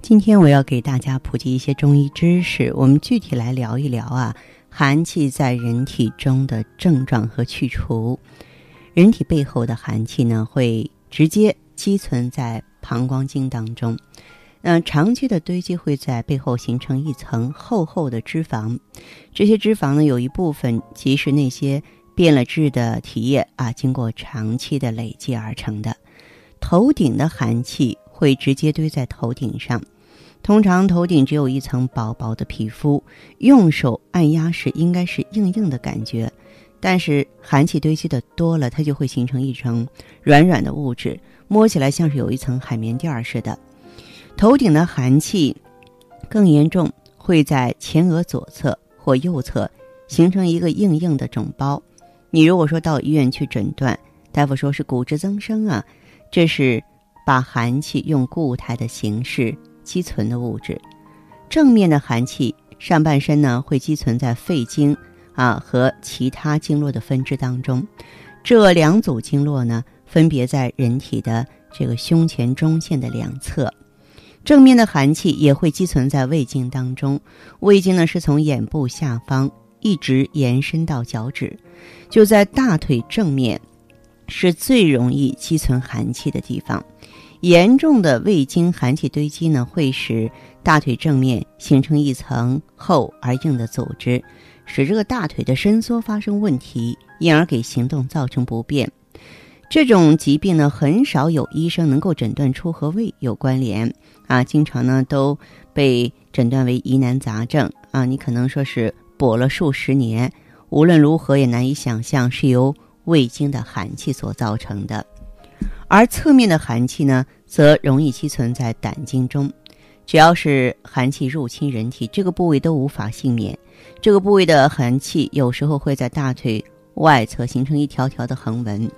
今天我要给大家普及一些中医知识，我们具体来聊一聊啊，寒气在人体中的症状和去除。人体背后的寒气呢，会直接积存在膀胱经当中，那，长期的堆积会在背后形成一层厚厚的脂肪，这些脂肪呢，有一部分即是那些变了质的体液啊，经过长期的累积而成的。头顶的寒气。会直接堆在头顶上，通常头顶只有一层薄薄的皮肤，用手按压时应该是硬硬的感觉，但是寒气堆积的多了，它就会形成一层软软的物质，摸起来像是有一层海绵垫儿似的。头顶的寒气更严重，会在前额左侧或右侧形成一个硬硬的肿包。你如果说到医院去诊断，大夫说是骨质增生啊，这是。把寒气用固态的形式积存的物质，正面的寒气上半身呢会积存在肺经啊和其他经络的分支当中，这两组经络呢分别在人体的这个胸前中线的两侧，正面的寒气也会积存在胃经当中，胃经呢是从眼部下方一直延伸到脚趾，就在大腿正面。是最容易积存寒气的地方，严重的胃经寒气堆积呢，会使大腿正面形成一层厚而硬的组织，使这个大腿的伸缩发生问题，因而给行动造成不便。这种疾病呢，很少有医生能够诊断出和胃有关联啊，经常呢都被诊断为疑难杂症啊。你可能说是补了数十年，无论如何也难以想象是由。胃经的寒气所造成的，而侧面的寒气呢，则容易积存在胆经中。只要是寒气入侵人体，这个部位都无法幸免。这个部位的寒气有时候会在大腿外侧形成一条条的横纹。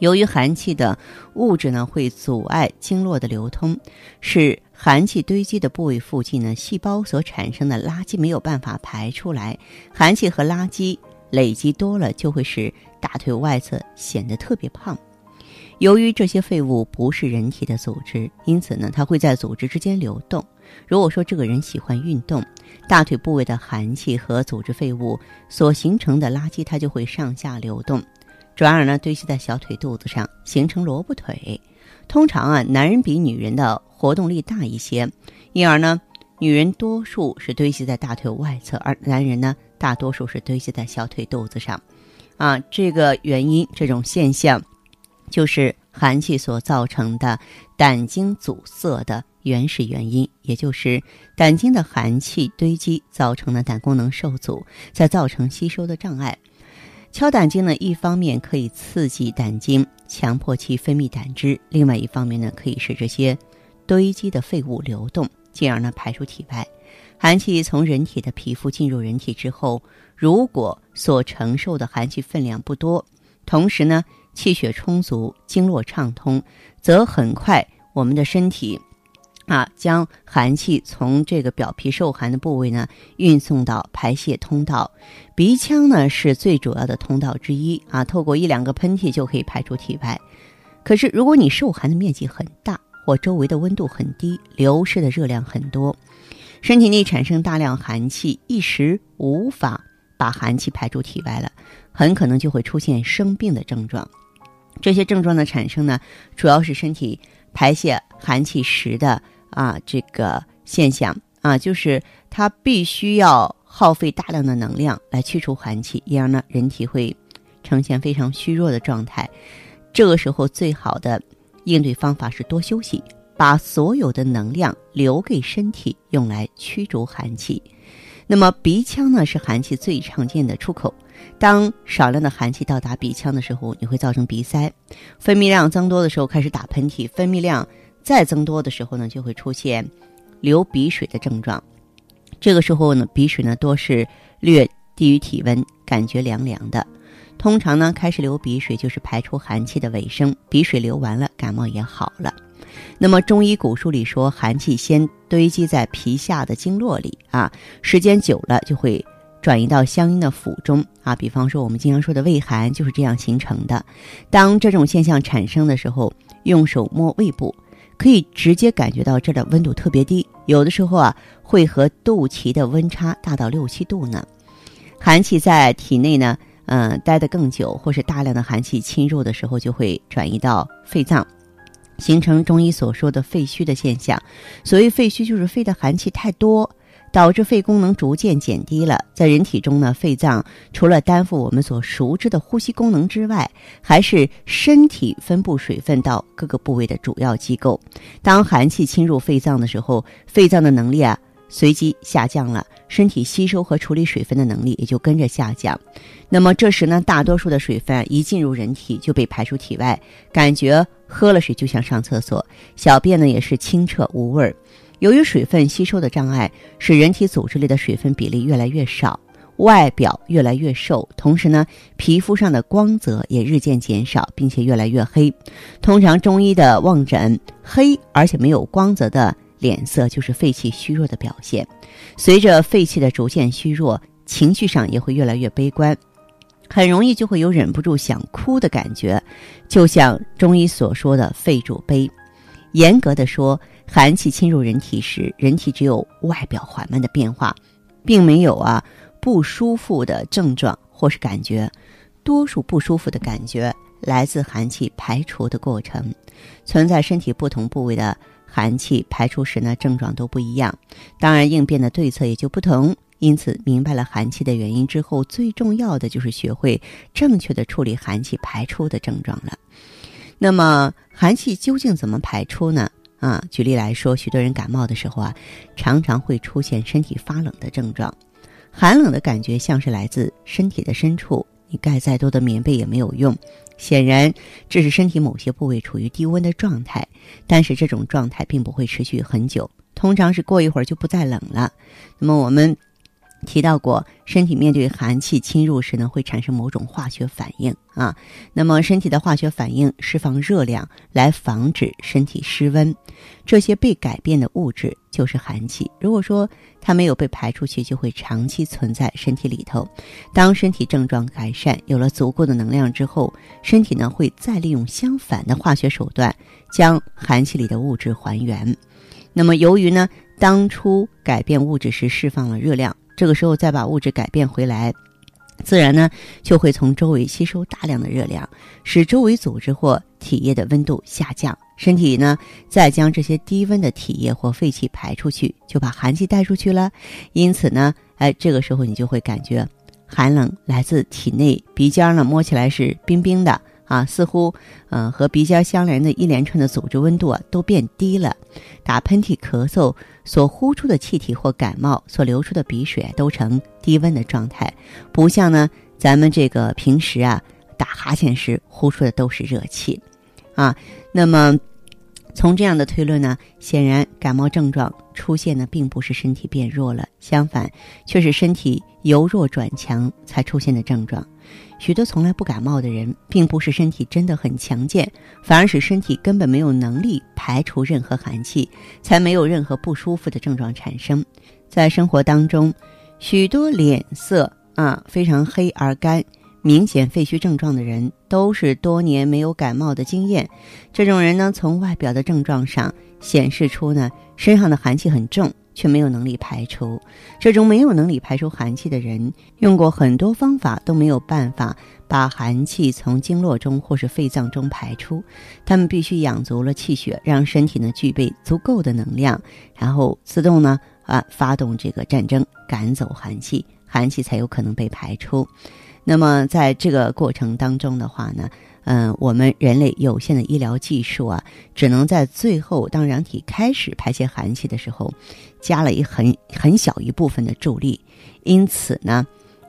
由于寒气的物质呢，会阻碍经络的流通，使寒气堆积的部位附近呢，细胞所产生的垃圾没有办法排出来。寒气和垃圾累积多了，就会使大腿外侧显得特别胖，由于这些废物不是人体的组织，因此呢，它会在组织之间流动。如果说这个人喜欢运动，大腿部位的寒气和组织废物所形成的垃圾，它就会上下流动，转而呢堆积在小腿肚子上，形成萝卜腿。通常啊，男人比女人的活动力大一些，因而呢，女人多数是堆积在大腿外侧，而男人呢，大多数是堆积在小腿肚子上。啊，这个原因，这种现象，就是寒气所造成的胆经阻塞的原始原因，也就是胆经的寒气堆积造成的胆功能受阻，再造成吸收的障碍。敲胆经呢，一方面可以刺激胆经，强迫其分泌胆汁；另外一方面呢，可以使这些堆积的废物流动，进而呢排出体外。寒气从人体的皮肤进入人体之后，如果所承受的寒气分量不多，同时呢气血充足、经络畅通，则很快我们的身体啊将寒气从这个表皮受寒的部位呢运送到排泄通道。鼻腔呢是最主要的通道之一啊，透过一两个喷嚏就可以排出体外。可是如果你受寒的面积很大，或周围的温度很低，流失的热量很多。身体内产生大量寒气，一时无法把寒气排出体外了，很可能就会出现生病的症状。这些症状的产生呢，主要是身体排泄寒气时的啊这个现象啊，就是它必须要耗费大量的能量来驱除寒气，因而呢，人体会呈现非常虚弱的状态。这个时候，最好的应对方法是多休息。把所有的能量留给身体，用来驱逐寒气。那么鼻腔呢，是寒气最常见的出口。当少量的寒气到达鼻腔的时候，你会造成鼻塞；分泌量增多的时候，开始打喷嚏；分泌量再增多的时候呢，就会出现流鼻水的症状。这个时候呢，鼻水呢多是略低于体温，感觉凉凉的。通常呢，开始流鼻水就是排出寒气的尾声，鼻水流完了，感冒也好了。那么中医古书里说，寒气先堆积在皮下的经络里啊，时间久了就会转移到相应的腑中啊。比方说我们经常说的胃寒就是这样形成的。当这种现象产生的时候，用手摸胃部，可以直接感觉到这儿的温度特别低，有的时候啊会和肚脐的温差大到六七度呢。寒气在体内呢，嗯，待得更久，或是大量的寒气侵入的时候，就会转移到肺脏。形成中医所说的肺虚的现象。所谓肺虚，就是肺的寒气太多，导致肺功能逐渐减低了。在人体中呢，肺脏除了担负我们所熟知的呼吸功能之外，还是身体分布水分到各个部位的主要机构。当寒气侵入肺脏的时候，肺脏的能力啊随即下降了，身体吸收和处理水分的能力也就跟着下降。那么这时呢，大多数的水分一进入人体就被排出体外，感觉。喝了水就想上厕所，小便呢也是清澈无味儿。由于水分吸收的障碍，使人体组织里的水分比例越来越少，外表越来越瘦，同时呢，皮肤上的光泽也日渐减少，并且越来越黑。通常中医的望诊，黑而且没有光泽的脸色就是肺气虚弱的表现。随着肺气的逐渐虚弱，情绪上也会越来越悲观。很容易就会有忍不住想哭的感觉，就像中医所说的“肺主悲”。严格的说，寒气侵入人体时，人体只有外表缓慢的变化，并没有啊不舒服的症状或是感觉。多数不舒服的感觉来自寒气排除的过程。存在身体不同部位的寒气排出时呢，症状都不一样，当然应变的对策也就不同。因此，明白了寒气的原因之后，最重要的就是学会正确的处理寒气排出的症状了。那么，寒气究竟怎么排出呢？啊，举例来说，许多人感冒的时候啊，常常会出现身体发冷的症状，寒冷的感觉像是来自身体的深处，你盖再多的棉被也没有用。显然，这是身体某些部位处于低温的状态，但是这种状态并不会持续很久，通常是过一会儿就不再冷了。那么我们。提到过，身体面对寒气侵入时呢，会产生某种化学反应啊。那么，身体的化学反应释放热量来防止身体失温，这些被改变的物质就是寒气。如果说它没有被排出去，就会长期存在身体里头。当身体症状改善，有了足够的能量之后，身体呢会再利用相反的化学手段将寒气里的物质还原。那么，由于呢当初改变物质时释放了热量。这个时候再把物质改变回来，自然呢就会从周围吸收大量的热量，使周围组织或体液的温度下降。身体呢再将这些低温的体液或废气排出去，就把寒气带出去了。因此呢，哎，这个时候你就会感觉寒冷来自体内，鼻尖呢摸起来是冰冰的。啊，似乎，嗯，和鼻尖相连的一连串的组织温度啊都变低了，打喷嚏、咳嗽所呼出的气体或感冒所流出的鼻水都呈低温的状态，不像呢咱们这个平时啊打哈欠时呼出的都是热气，啊，那么。从这样的推论呢，显然感冒症状出现呢，并不是身体变弱了，相反，却是身体由弱转强才出现的症状。许多从来不感冒的人，并不是身体真的很强健，反而是身体根本没有能力排除任何寒气，才没有任何不舒服的症状产生。在生活当中，许多脸色啊非常黑而干。明显肺虚症状的人都是多年没有感冒的经验，这种人呢，从外表的症状上显示出呢，身上的寒气很重，却没有能力排出。这种没有能力排出寒气的人，用过很多方法都没有办法把寒气从经络中或是肺脏中排出。他们必须养足了气血，让身体呢具备足够的能量，然后自动呢啊发动这个战争，赶走寒气，寒气才有可能被排出。那么，在这个过程当中的话呢，嗯，我们人类有限的医疗技术啊，只能在最后当人体开始排泄寒气的时候，加了一很很小一部分的助力。因此呢，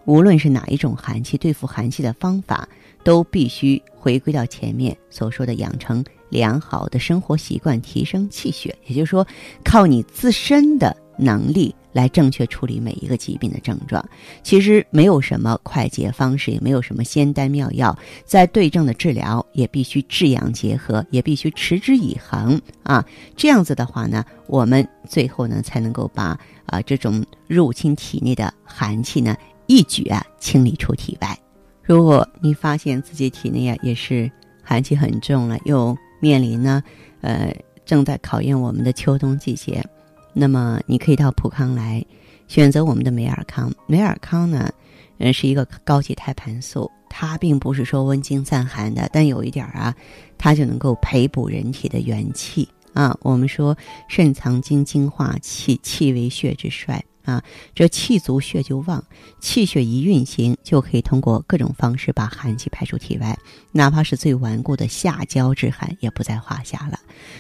无论是哪一种寒气，对付寒气的方法，都必须回归到前面所说的养成良好的生活习惯提升气血，也就是说，靠你自身的能力来正确处理每一个疾病的症状。其实没有什么快捷方式，也没有什么仙丹妙药，在对症的治疗也必须治阳结合，也必须持之以恒啊。这样子的话呢，我们最后呢才能够把啊这种入侵体内的寒气呢一举啊清理出体外。如果你发现自己体内啊也是寒气很重了，又面临呢，呃，正在考验我们的秋冬季节，那么你可以到普康来选择我们的美尔康。美尔康呢，呃，是一个高级胎盘素，它并不是说温经散寒的，但有一点啊，它就能够培补人体的元气啊。我们说肾藏精，精化气，气为血之帅。啊，这气足血就旺，气血一运行，就可以通过各种方式把寒气排出体外，哪怕是最顽固的下焦之寒也不在话下了。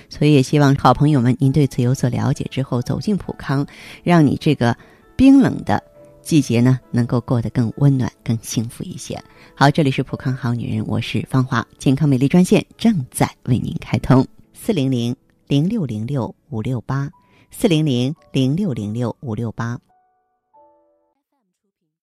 所以也希望好朋友们，您对此有所了解之后，走进普康，让你这个冰冷的季节呢，能够过得更温暖、更幸福一些。好，这里是普康好女人，我是芳华，健康美丽专线正在为您开通，四零零零六零六五六八。四零零零六零六五六八。